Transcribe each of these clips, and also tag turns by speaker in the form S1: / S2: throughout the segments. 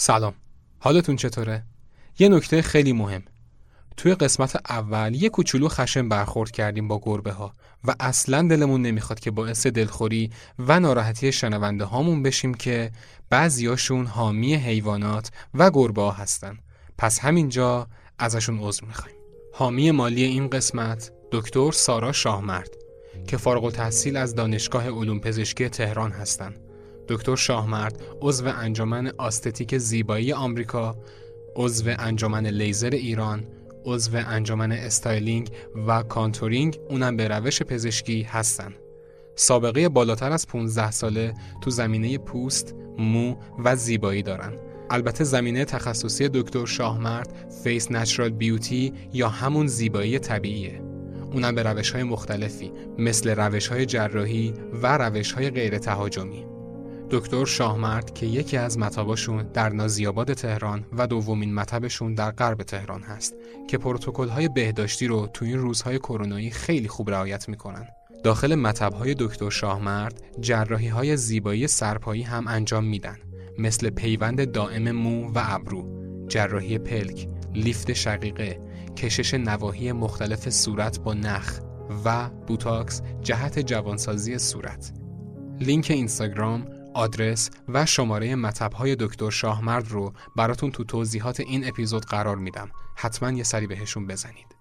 S1: سلام حالتون چطوره؟ یه نکته خیلی مهم توی قسمت اول یه کوچولو خشم برخورد کردیم با گربه ها و اصلا دلمون نمی‌خواد که باعث دلخوری و ناراحتی شنونده هامون بشیم که بعضیاشون حامی حیوانات و گربه ها هستن پس همینجا ازشون عذر می‌خوایم حامی مالی این قسمت دکتر سارا شاهمرد که فارغ التحصیل از دانشگاه علوم پزشکی تهران هستند. دکتر شاهمرد عضو انجمن aesthetic زیبایی آمریکا، عضو انجمن لیزر ایران، عضو انجمن styling و contouring اونم به روش پزشکی هستند. سابقه بالاتر از 15 ساله تو زمینه پوست، مو و زیبایی دارن. البته زمینه تخصصی دکتر شاهمرد face natural beauty یا همون زیبایی طبیعیه. اونم به روش های مختلفی مثل روش های جراحی و روش های غیر تهاجمی. دکتر شاهمرد که یکی از مطاباشون در نازیاباد تهران و دومین مطبشون در غرب تهران هست که پروتکل های بهداشتی رو تو این روزهای کرونایی خیلی خوب رعایت می‌کنن. داخل مطب های دکتر شاهمرد جراحی های زیبایی سرپایی هم انجام میدن مثل پیوند دائم مو و ابرو، جراحی پلک، لیفت شقیقه، کشش نواحی مختلف صورت با نخ و بوتاکس جهت جوانسازی صورت. لینک اینستاگرام، آدرس و شماره های دکتر شاهمرد رو براتون تو توضیحات این اپیزود قرار میدم. حتما یه سری بهشون بزنید.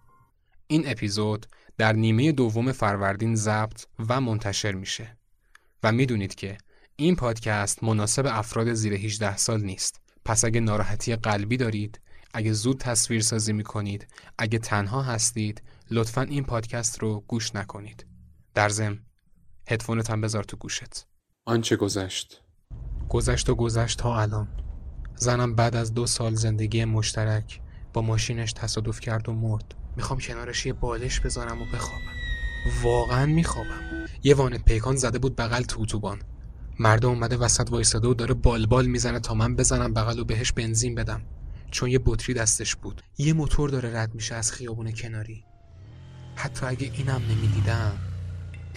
S1: این اپیزود در نیمه دوم فروردین ضبط و منتشر میشه. و می‌دونید که این پادکست مناسب افراد زیر 18 سال نیست. پس اگه ناراحتی قلبی دارید اگه زود تصویر سازی می کنید اگه تنها هستید لطفا این پادکست رو گوش نکنید در زم هدفونت هم بذار تو گوشت آنچه گذشت؟ گذشت و گذشت تا الان. زنم بعد از دو سال زندگی مشترک با ماشینش تصادف کرد و مرد. می‌خوام کنارش یه بالش بذارم و بخوابم. واقعا میخوابم. یه وانت پیکان زده بود بغل توتوبان مرده اومده وسط وایساده و داره بالبال می‌زنه تا من بزنم بغل و بهش بنزین بدم. چون یه بطری دستش بود. یه موتور داره رد میشه از خیابون کناری. حتی اگه اینم نمی‌دیدم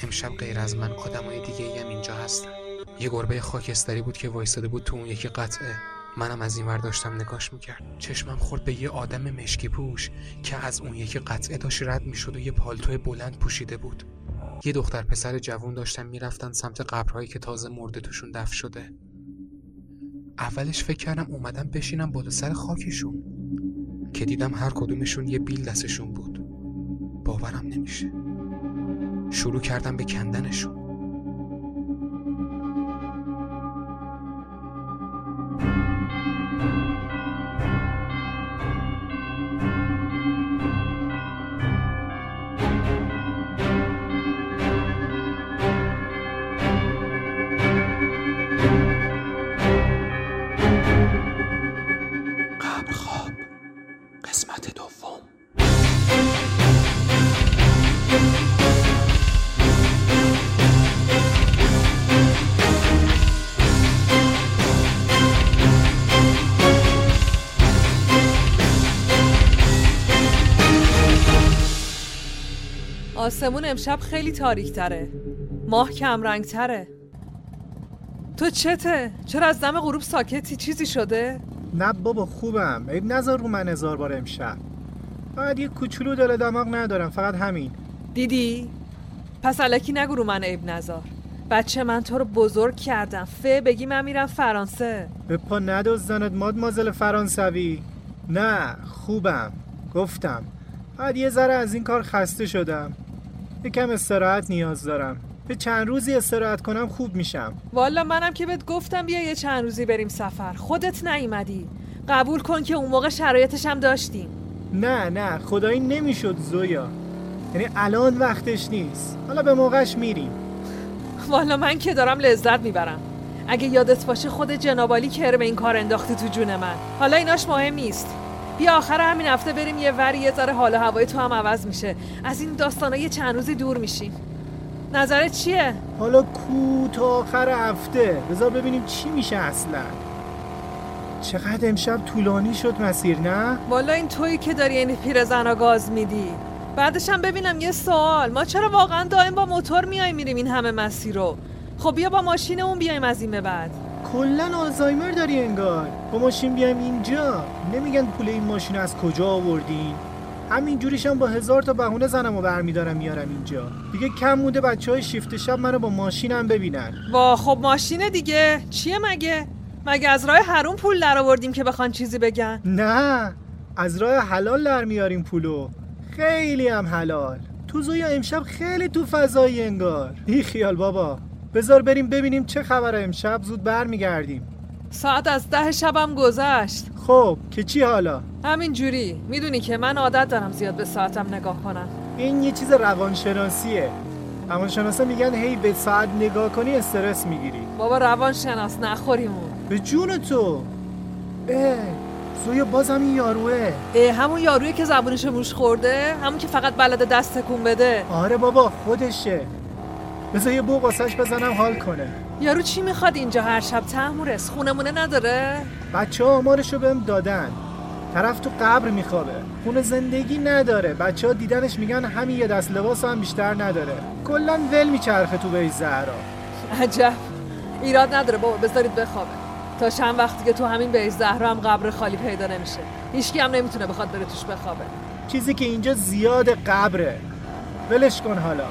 S1: امشب غیر از من آدمای دیگه هم اینجا هستن. یه گربه خاکستری بود که وایستاده بود تو اون یکی قطعه. منم از این ور داشتم نگاش می‌کرد. چشمم خورد به یه آدم مشکی پوش که از اون یکی قطعه داشت رد می‌شد و یه پالتو بلند پوشیده بود. یه دختر پسر جوون داشتن می‌رفتن سمت قبرهایی که تازه مرده توشون دف شده. اولش فکر کردم اومدم بشینم بالا سر خاکشون. که دیدم هر کدومشون یه بیل دستشون بود. باورم نمیشه. شروع کردم به کندنشون.
S2: آسمون امشب خیلی تاریک تره ماه کم رنگ تره تو چته؟ چرا از دم غروب ساکتی؟ چیزی شده؟
S3: نه بابا خوبم. عیب نذار رو من هزار بار امشب. فقط یه کوچولو دل دماغ ندارم فقط همین.
S2: دیدی؟ پس علکی نگو رو من عیب نذار بچه من تو رو بزرگ کردم فه بگی من میرم فرانسه.
S3: به پا ندوزدنت ماد مازل فرانسوی. نه خوبم. گفتم. بعد یه ذره از این کار خسته شدم. یکم استراحت نیاز دارم. به چند روزی استراحت کنم خوب میشم.
S2: والا منم که بهت گفتم بیا یه چند روزی بریم سفر. خودت نیومدی. قبول کن که اون موقع شرایطش هم داشتیم.
S3: نه نه خدایی نمی‌شد زویا. یعنی الان وقتش نیست. حالا به موقعش میریم.
S2: والا من که دارم لذت می‌برم. اگه یادت باشه خود جنابالی کرم این کار انداختی تو جون من. حالا ایناش مهم نیست. بیا آخر همین هفته بریم یه وری یه ذره حال هوای تو هم عوض میشه. از این داستانا یه چند روزی دور میشیم نظرت چیه؟
S3: حالا کو تا آخر هفته. بذار ببینیم چی میشه اصلا. چقدر امشب طولانی شد مسیر نه؟
S2: والا این تویی که داری این پیرزنا گاز میدی. بعدش هم ببینم یه سوال. ما چرا واقعا دائم با موتور میای میریم این همه مسیر رو؟ خب بیا با ماشین اون بیایم از این به بعد.
S3: کلا آلزایمر داری انگار. با ماشین بیایم اینجا. نمیگن پول این ماشین از کجا آوردین. همین جوریش هم با هزار تا بهونه زنم و برمیدارم میارم اینجا. دیگه کم مونده بچه های شیفت شب منو با ماشینم ببینن.
S2: وا خب ماشینه دیگه. چیه مگه؟ مگه از راه حروم پول در آوردیم که بخوان چیزی بگن؟
S3: نه از راه حلال در میاریم پولو. خیلی هم حلال. تو زویا امشب خیلی تو فضایی انگار. بی خیال بابا. بذار بریم ببینیم چه خبره. امشب زود برمیگردیم.
S2: ساعت از ده شبم گذشت.
S3: خب که چی حالا؟
S2: همین جوری. می‌دونی که من عادت دارم زیاد به ساعتم نگاه کنم.
S3: این یه چیز روانشناسیه. روانشناسا میگن هی به ساعت نگاه کنی استرس می‌گیری.
S2: بابا روان شناس نخوریمون
S3: به جون تو. اه زویا باز همین یاروه.
S2: اه همون یارویی که زبونش موش خورده همون که فقط بلده دست تکون بده.
S3: آره بابا خودشه. بذار یه بوق واسش بزنم حال کنه.
S2: یارو چی می‌خواد اینجا هر شب؟ تحمورس. خونمونه نداره؟
S3: بچه ها آمارشو بهم دادن. طرف تو قبر میخوابه. خونه زندگی نداره. بچه ها دیدنش میگن همین یه دست لباس هم بیشتر نداره. کلا ول میچرخه تو بیش زهرا.
S2: عجب. ایراد نداره بابا. بذارید بخوابه. تا چند وقتی که تو همین بیش زهرا هم قبر خالی پیدا نمیشه. هیچکی هم نمی‌تونه بخواد بره توش بخوابه.
S3: چیزی که اینجا زیاد قبره. ولش کن حالا.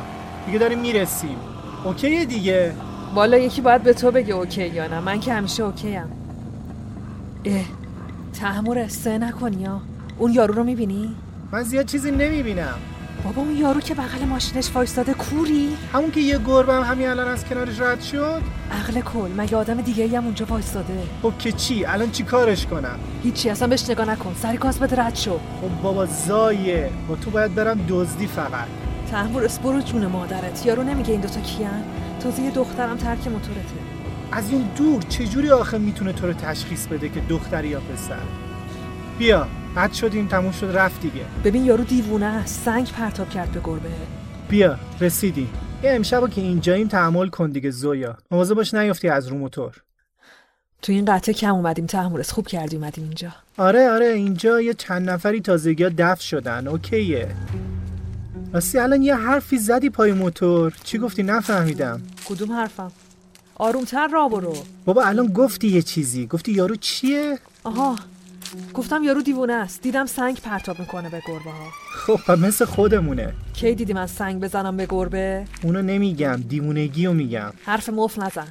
S3: دیگه داریم می‌رسیم. okay دیگه.
S2: والا یکی باید به تو بگه okay یا نه. من که همیشه okay ام اه تهمورث نکنی یا اون یارو رو می‌بینی؟
S3: من زیاد چیزی نمی‌بینم.
S2: بابا اون یارو که بغل ماشینش وایستاده کوری.
S3: همون که یه گربه هم همین الان از کنارش رد شد؟
S2: عقل کل. مگه آدم دیگه هم اونجا وایستاده؟
S3: خب که چی؟ الان چی کارش کنم؟
S2: هیچی اصلا بهش نگاه نکن. سری کاس بده رد شو.
S3: خب بابا زایه. با تو باید برم دزدی فقط.
S2: تحمور برو جون مادرت. یارو نمیگه این دوتا کیان؟ تازه یه دخترم ترک موتورته.
S3: از اون دور چجوری آخه می‌تونه تو رو تشخیص بده که دختری یا پسر؟ بیا بد شدیم تموم شد رفت دیگه.
S2: ببین یارو دیوونه است. سنگ پرتاب کرد به گربه.
S3: بیا رسیدیم. یه امشبا که اینجاییم تحمل کن دیگه زویا. مواظب باش نیفتی از رو موتور.
S2: تو این قطعه کم اومدیم تحمورس خوب کردی اومدیم اینجا.
S3: آره آره اینجا یه چند نفری تازگی دفع شدن. اوکیه. راستی الان یه حرفی زدی پای موتور. چی گفتی؟ نفهمیدم.
S2: کدوم حرفم؟ آرومتر را برو.
S3: بابا الان گفتی یه چیزی. گفتی یارو چیه؟
S2: آها. گفتم یارو دیوونه است. دیدم سنگ پرتاب می‌کنه به گربه ها
S3: خب مثل خودمونه.
S2: کی دیدی من سنگ بزنم به گربه؟
S3: اونو نمیگم. دیوونگی رو میگم.
S2: حرف مف نزن.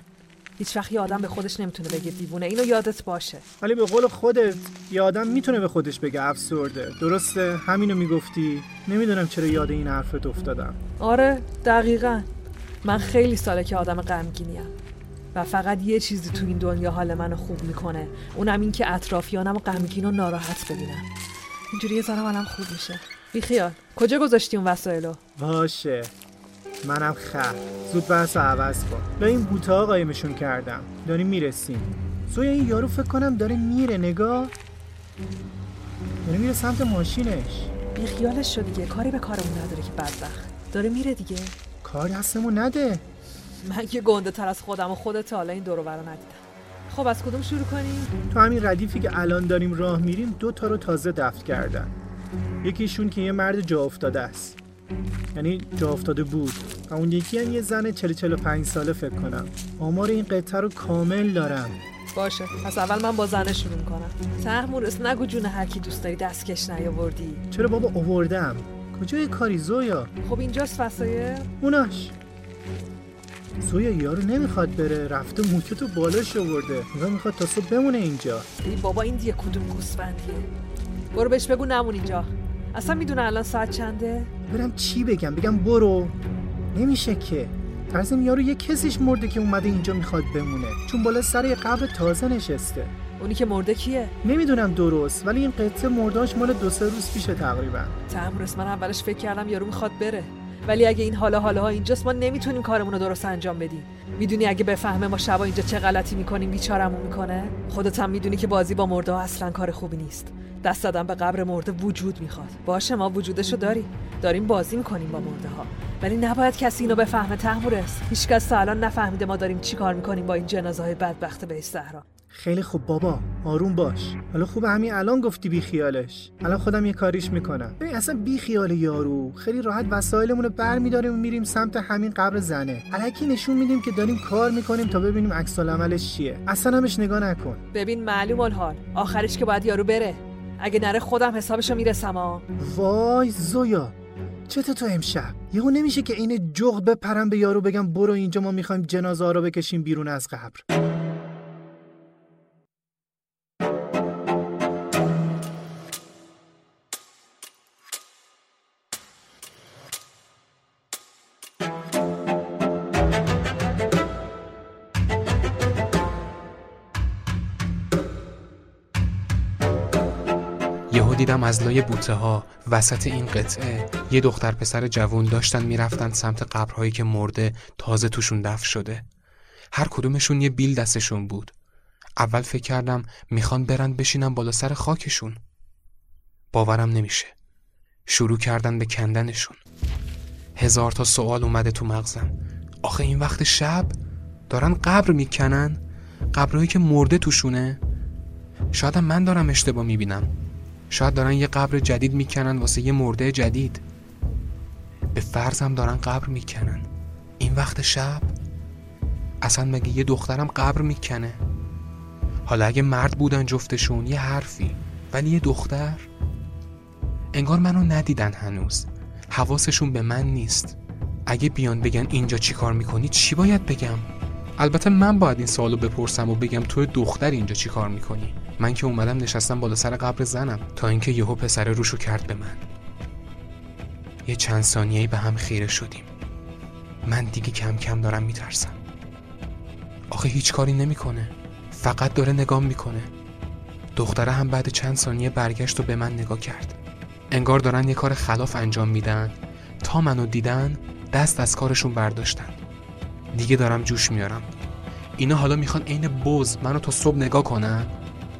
S2: هیچ وقت یه آدم به خودش نمی‌تونه بگه دیوونه. اینو یادت باشه.
S3: ولی به قول خودت یه آدم می‌تونه به خودش بگه افسرده. درسته؟ همینو می‌گفتی. نمی‌دونم چرا یاد این حرفت افتادم.
S2: آره دقیقا. من خیلی ساله که آدم غمگینیم. و فقط یه چیزی تو این دنیا حال منو خوب می‌کنه. اونم این که اطرافیانم غمگین و ناراحت ببینم اینجوری یه ذره حالم خوب میشه. بی خیال کجا گذاشتی اون وسایلو؟
S3: باشه. منم خر. زود بحث عوض کن. به این بوتا قایمشون کردم. داریم می‌رسیم. سوی این یارو فکر کنم داره میره نگاه. داره میره سمت ماشینش.
S2: بی خیالش شد دیگه. کاری به کارمون نداره که بدبخت. داره میره دیگه.
S3: کاری هستمون نده.
S2: من که گنده تر از خودم و خودت حالا این دورو برا ندیدم. خب از کدوم شروع کنیم؟
S3: تو همین ردیفی که الان داریم راه میریم دو تا رو تازه دفن کردن. یکیشون که یه مرد جا افتاده است. یعنی جا افتاده بود. و اون یکی هم یه زن 40 45 ساله فکر کنم. آمار این قطعه رو کامل دارم.
S2: باشه. پس اول من با زنه شروع می‌کنم. تحمورس نگو جون هر کی دوست داری دستکش نیاوردی.
S3: چرا بابا اووردم؟ کجای کاری زویا؟
S2: خب اینجاست وسایل
S3: اوناش. زویا یارو نمی‌خواد بره. رفته موکتو بالاش آورده. نگاه می‌خواد تا صبح بمونه اینجا.
S2: ای بابا این دیگه کدوم گوسفندیه. برو بهش بگو نمون اینجا. اصلا می‌دونه الان ساعت چنده؟
S3: برم چی بگم؟ بگم برو. نمیشه که. ترسم یارو یه کسیش مرده که اومده اینجا می‌خواد بمونه. چون بالا سر یه قبر تازه نشسته.
S2: اونی که مرده کیه؟
S3: نمی‌دونم درست ولی این قطعه مرداش مال دو سه روز پیشه تقریبا.
S2: تحمورس من اولش فکر کردم یارو می‌خواد بره. ولی اگه این حالا حالا اینجاست ما نمی‌تونیم کارمون رو درست انجام بدیم. می‌دونی اگه بفهمه ما شبا اینجا چه غلطی می‌کنیم بیچارمون می‌کنه؟ خودت هم می‌دونی که بازی با مرده اصلا کار خوبی نیست. دست دادن به قبر مرده وجود می‌خواد. باشه ما وجودشو داریم. داریم بازی می‌کنیم با مرده ها. ولی نباید کسی اینو بفهمه تحمورس هیچکس تا الان نفهمیده ما داریم چی کار می‌کنیم با این جنازه های بدبخت به زهرا
S3: خیلی خوب بابا آروم باش. حالا خوب همین الان گفتی بی خیالش. الان خودم یه کاریش می‌کنم. ببین اصلا بی خیال یارو. خیلی راحت وسایلمون رو برمیداریم و میریم سمت همین قبر زنه. الکی نشون میدیم که داریم کار می‌کنیم تا ببینیم عکس عملش چیه. اصلا همش نگاه نکن.
S2: ببین معلوم الحال. آخرش که باید یارو بره. اگه نره خودم حسابشو می‌رسم ها
S3: وای زویا چته تو امشب؟ یهو نمیشه که این جغ بپرم به یارو بگم برو اینجا ما می‌خوایم جنازه رو بکشیم بیرون از قبر.
S1: از لای بوته ها وسط این قطعه یه دختر پسر جوون داشتن می‌رفتن سمت قبرهایی که مرده تازه توشون دفن شده. هر کدومشون یه بیل دستشون بود. اول فکر کردم می‌خوان برن بشینم بالا سر خاکشون. باورم نمیشه. شروع کردن به کندنشون. هزار تا سوال اومده تو مغزم. آخه این وقت شب؟ دارن قبر می‌کنن؟ قبرهایی که مرده توشونه؟ شاید من دارم اشتباه می‌بینم. شاید دارن یه قبر جدید می‌کنن واسه یه مرده جدید. به فرضم دارن قبر می‌کنن. این وقت شب اصلا مگه یه دخترم قبر می‌کنه؟ حالا اگه مرد بودن جفتشون یه حرفی ولی یه دختر؟ انگار منو ندیدن هنوز. حواسشون به من نیست. اگه بیان بگن اینجا چی کار می‌کنی چی باید بگم؟ البته من باید این سوالو بپرسم و بگم تو دختر اینجا چی کار می‌کنی؟ من که اومدم نشستم بالا سر قبر زنم تا اینکه یهو پسره روشو کرد به من. یه چند ثانیه‌ای به هم خیره شدیم. من دیگه کم کم دارم میترسم. آخه هیچ کاری نمی‌کنه. فقط داره نگام می‌کنه. دختره هم بعد چند ثانیه برگشت و به من نگاه کرد. انگار دارن یه کار خلاف انجام میدن. تا منو دیدن دست از کارشون برداشتن. دیگه دارم جوش میارم. اینا حالا می‌خوان عین بز منو تا صبح نگاه کنن؟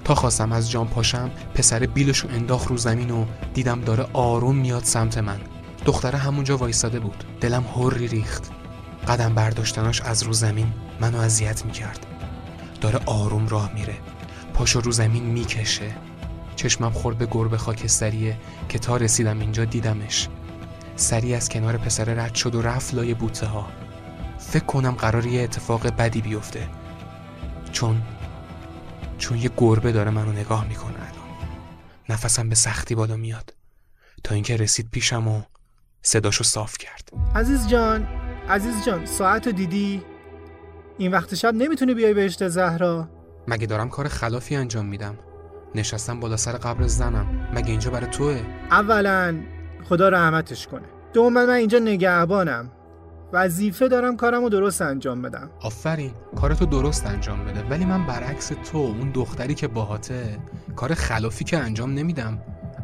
S1: تا خواستم از جام پاشم پسر بیلشو انداخت رو زمین و دیدم داره آروم میاد سمت من. دختره همونجا وایساده بود. دلم هری ریخت. قدم برداشتناش از رو زمین منو اذیت می‌کرد. داره آروم راه میره. پاشو رو زمین می‌کشه. چشمم خورد به گربه خاکستریه که تا رسیدم اینجا دیدمش. سری از کنار پسر رد شد و رفت لای بوته ها فکر کنم قرار یه اتفاق بدی بیفته. چون چون یه گربه داره منو نگاه می‌کنه نفسم به سختی بالا میاد. تا اینکه رسید پیشم و صداشو صاف کرد.
S3: عزیز جان عزیز جان ساعت دیدی؟ این وقت شب نمی‌تونی بیای بهشت زهرا؟
S1: مگه دارم کار خلافی انجام میدم؟ نشستم بالا سر قبر زنم. مگه اینجا برای توه؟
S3: اولا خدا رحمتش کنه. دوم من اینجا نگهبانم. وظیفه دارم کارم رو درست انجام بدم.
S1: آفرین کارتو درست انجام بده. ولی من برعکس تو اون دختری که باهاته کار خلافی که انجام نمیدم.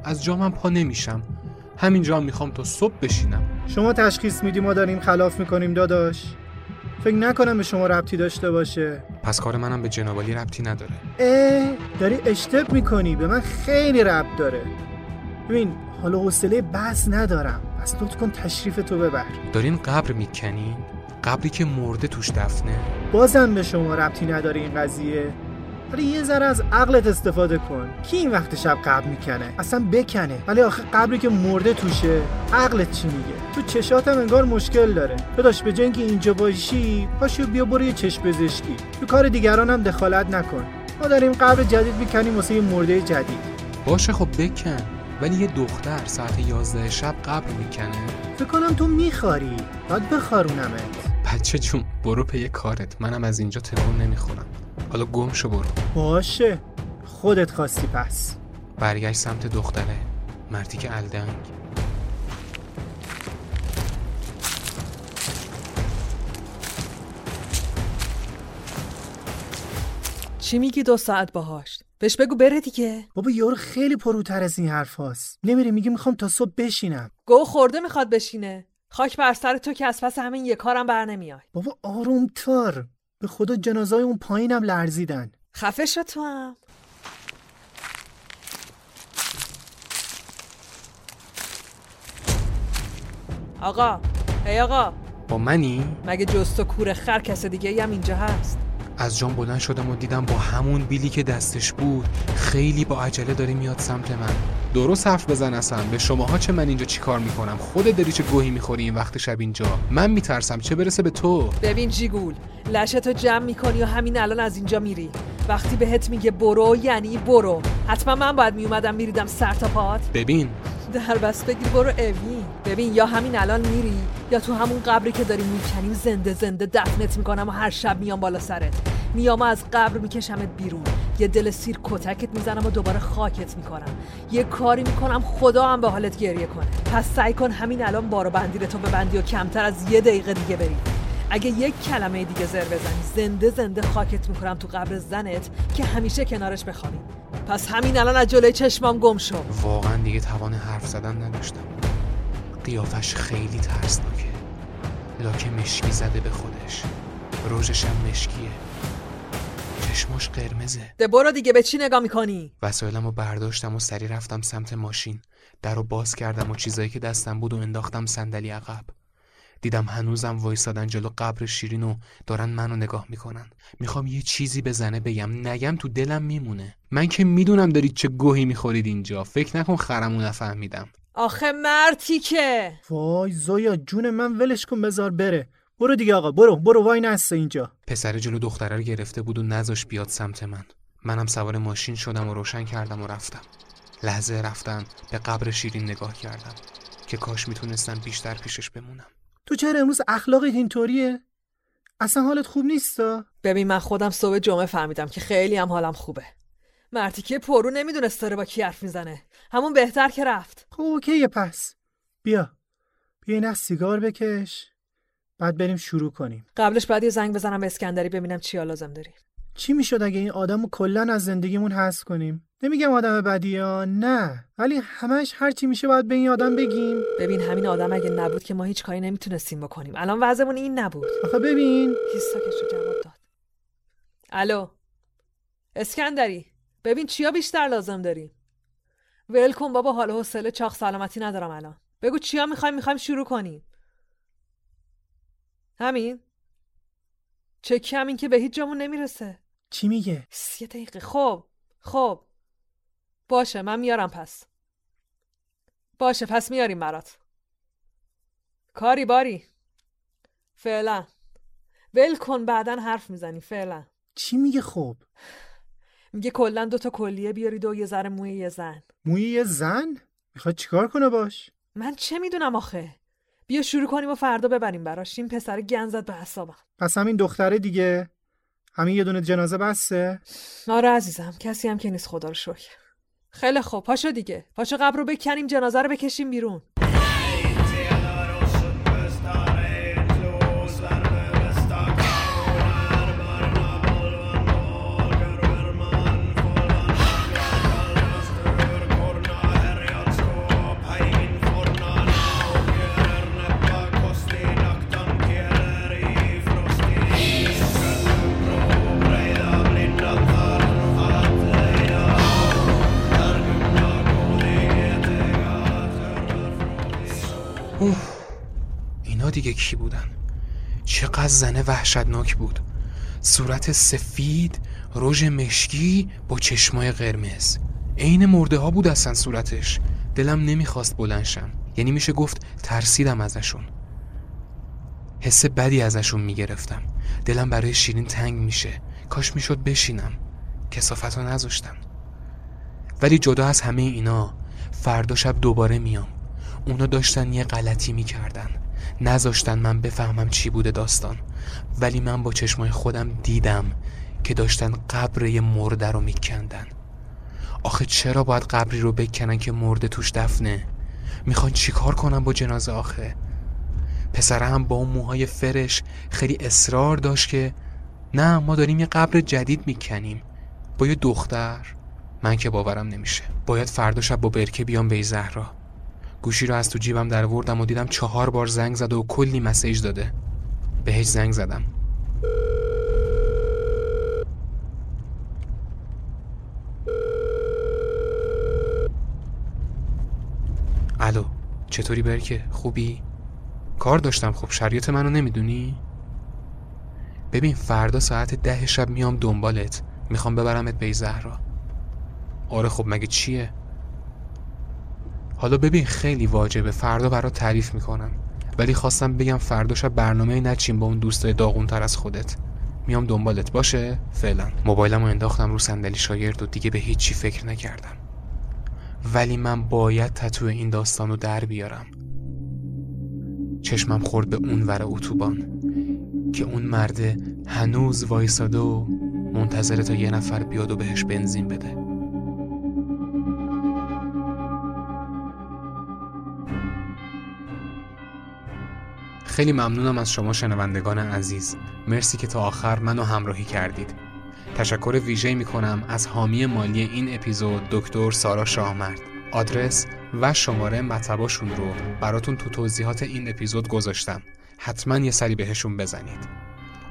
S1: از جامم پا نمیشم. همینجا می‌خوام تا صبح بشینم.
S3: شما تشخیص میدی ما داریم خلاف می‌کنیم داداش؟ فکر نکنم به شما ربطی داشته باشه.
S1: پس کار منم به جنابالی ربطی نداره.
S3: اه داری اشتب می‌کنی. به من خیلی ربط داره. ببین حالا حوصله بس ندارم. پس لطف کن تشریف تو ببر.
S1: دارین قبر می‌کنین قبری که مرده توش دفنه.
S3: بازم به شما ربطی نداره این قضیه. ولی یه ذره از عقلت استفاده کن. کی این وقت شب قبر می‌کنه؟ اصلا بکنه. ولی آخه قبری که مرده توشه عقلت چی میگه؟ تو چشاتم انگار مشکل داره. داداش به اینکه اینجا باشی پاشو بیا برو یه چشم پزشکی. تو کار دیگران هم دخالت نکن. ما داریم قبر جدید می‌کنیم واسه یه مرده جدید.
S1: باشه خب بکن. ولی یه دختر ساعت یازده شب قبر می‌کنه.
S3: فکر کنم تو میخواری باید بخارونمت.
S1: بچه جون برو پی کارت. منم از اینجا تکون نمی‌خورم. حالا گم شو برو.
S3: باشه. خودت خواستی پس.
S1: برگشت سمت دختره. مردی که الدنگ.
S2: چی میگی دو ساعت باهاش؟ بهش بگو بره دیگه.
S3: بابا یارو خیلی پروتر از این حرف هاست نمیره میگه می‌خوام تا صبح بشینم.
S2: گو خورده می‌خواد بشینه. خاک بر سر تو که از پس همین یه کارم بر نمیای
S3: بابا آرومتر. به خدا جنازای اون پایینم لرزیدن.
S2: خفه شد تو هم. آقا ای آقا.
S1: با منی؟
S2: مگه جست و کور خر کس دیگه هم اینجا هست؟
S1: از جام بلند شدم و دیدم با همون بیلی که دستش بود خیلی با عجله داره میاد سمت من. درست حرف بزن اصلا به شماها چه من اینجا چیکار می‌کنم؟ خودت داری چه گوهی می‌خوری این وقت شب اینجا؟ من میترسم چه برسه به تو؟
S2: ببین جیگول لشتو جمع می‌کنی و همین الان از اینجا میری. وقتی بهت میگه برو یعنی برو. حتما من باید میومدم میریدم سر تا پات.
S1: ببین
S2: در بس بگیر برو اوین. ببین یا همین الان میری یا تو همون قبری که داریم می‌کنیم زنده زنده دفنت می‌کنم و هر شب میام بالا سرت. میام از قبر میکشمت بیرون. یه دل سیر کتکت می‌زنم و دوباره خاکت می‌کنم. یه کاری می‌کنم خدا هم به حالت گریه کنه. پس سعی کن همین الان بارو بندی تو ببندی و کمتر از یه دقیقه دیگه بری. اگه یک کلمه دیگه زر بزنی زنده زنده خاکت می‌کنم تو قبر زنت که همیشه کنارش بخوابی. پس همین الان از جلوی چشمام گم شو.
S1: واقعا دیگه توان حرف زدن نداشتم. قیافش خیلی ترسناکه. لاکه مشکی زده به خودش. روژش هم مشکیه. چشماش قرمزه.
S2: ده برو دیگه به چی نگاه می‌کنی؟
S1: وسایلم رو برداشتم و سری رفتم سمت ماشین. در رو باز کردم و چیزایی که دستم بود و انداختم صندلی عقب. دیدم هنوزم وایسادن جلو قبر شیرین و دارن منو نگاه می‌کنن. می‌خوام یه چیزی بزنه بگم. نگم تو دلم میمونه. من که می‌دونم دارید چه گوهی می‌خورید اینجا. فکر نکن خرمو نفهمیدم.
S2: آخه مرتی که.
S3: وای زویا جون من ولش کن بذار بره. برو دیگه آقا برو برو وای نسته اینجا.
S1: پسر جلو دختره رو گرفته بود و نذاش بیاد سمت من. منم سوار ماشین شدم و روشن کردم و رفتم. لحظه رفتن به قبر شیرین نگاه کردم که کاش می‌تونستم بیشتر پیشش بمونم.
S3: تو چرا امروز اخلاقت اینطوریه؟ اصلا حالت خوب نیستا؟
S2: ببین من خودم صبح جمعه فهمیدم که خیلی هم حالم خوبه. مرتی که پرو نمی‌دونست داره با کی حرف می‌زنه. همون بهتر که رفت.
S3: خب اوکیه پس. بیا. بیا از سیگار بکش. بعد بریم شروع کنیم.
S2: قبلش بعد یه زنگ بزنم به اسکندری ببینم چی لازم داری.
S3: چی می‌شد اگه این آدم رو کلا از زندگیمون حذف کنیم؟ نمیگم آدم بدی ها نه ولی همش هر چی میشه باید به این آدم بگیم.
S2: ببین همین آدم اگه نبود که ما هیچ کاری نمی‌تونستیم بکنیم. الان وضعمون این نبود.
S3: آخه ببین.
S2: هیستاکش رو جواب داد. الو. اسکندری ببین چیا بیشتر لازم داری؟ ول کن بابا حال حوصله چاق سلامتی ندارم الان. بگو چیا می‌خوایم می‌خوایم شروع کنیم. همین؟ چه همین که به هیچ جامون نمی‌رسه.
S3: چی میگه؟
S2: یه دقیقه. خب خب. باشه من میارم پس. باشه پس میاریم برات. کاری باری. فعلا. ول کن بعدا حرف می‌زنی. فعلا.
S3: چی میگه خب؟
S2: میگه کلا دوتا کلیه بیارید و یه ذره موی یه زن.
S3: موی یه زن؟ می‌خواد چیکار کنه باش؟
S2: من چه می‌دونم آخه؟ بیا شروع کنیم و فردا ببریم براش. این پسر گنزت به حسابم
S3: پس همین دختره دیگه؟ همین یه دونه جنازه بسته؟
S2: آره عزیزم کسی هم که نیست خدا رو شکر. خیلی خوب پاشو دیگه. پاشو قبر رو بکنیم جنازه رو بکشیم بیرون.
S1: وحشتناک بود. صورت سفید رژ مشکی با چشمای قرمز. عین مرده ها بود اصلا صورتش. دلم نمی‌خواست بلنشم یعنی میشه گفت ترسیدم ازشون. حس بدی ازشون می‌گرفتم. دلم برای شیرین تنگ میشه. کاش می‌شد بشینم. کسافت رو نذاشتم. ولی جدا از همه اینا فردا شب دوباره میام. اونا داشتن یه غلطی می‌کردن. نذاشتن من بفهمم چی بوده داستان. ولی من با چشمای خودم دیدم که داشتن قبر یه مرده رو میکندن. آخه چرا باید قبری رو بکنن که مرده توش دفنه؟ می‌خوان چیکار کنم با جنازه آخه؟ پسره هم با اون موهای فرش خیلی اصرار داشت که نه ما داریم یه قبر جدید می‌کنیم. با یه دختر؟ من که باورم نمیشه. باید فردا شب با برکه بیام به زهرا. گوشی رو از تو جیبم در وردم و دیدم چهار بار زنگ زده و کلی مسیج داده. بهش زنگ زدم. الو چطوری برکه؟ خوبی؟ کار داشتم خب شریعت منو نمی‌دونی؟ ببین فردا ساعت ده شب میام دنبالت. می‌خوام ببرمت به زهرا آره خب مگه چیه؟ حالا ببین خیلی واجبه. فردا برات تعریف می‌کنم. ولی خواستم بگم فردا شب برنامه نچین با اون دوستای داغون تر از خودت. میام دنبالت. باشه؟ فعلا. موبایلم رو انداختم رو صندلی شاگرد و دیگه به هیچی فکر نکردم. ولی من باید تتو این داستان رو در بیارم. چشمم خورد به اون ور اتوبان که اون مرده هنوز وایساده و منتظره تا یه نفر بیاد و بهش بنزین بده. خیلی ممنونم از شما شنوندگان عزیز. مرسی که تا آخر منو همراهی کردید. تشکر ویژه می کنم از حامی مالی این اپیزود دکتر سارا شاهمرد. آدرس و شماره مطباشون رو براتون تو توضیحات این اپیزود گذاشتم. حتما یه سری بهشون بزنید.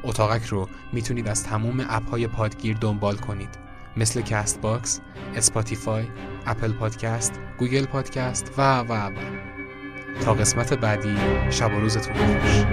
S1: اتاقک رو می‌تونید از تموم app های پادگیر دنبال کنید. مثل Castbox، Spotify، Apple Podcast، Google Podcast و و و. تا قسمت بعدی شب و روزتون خوش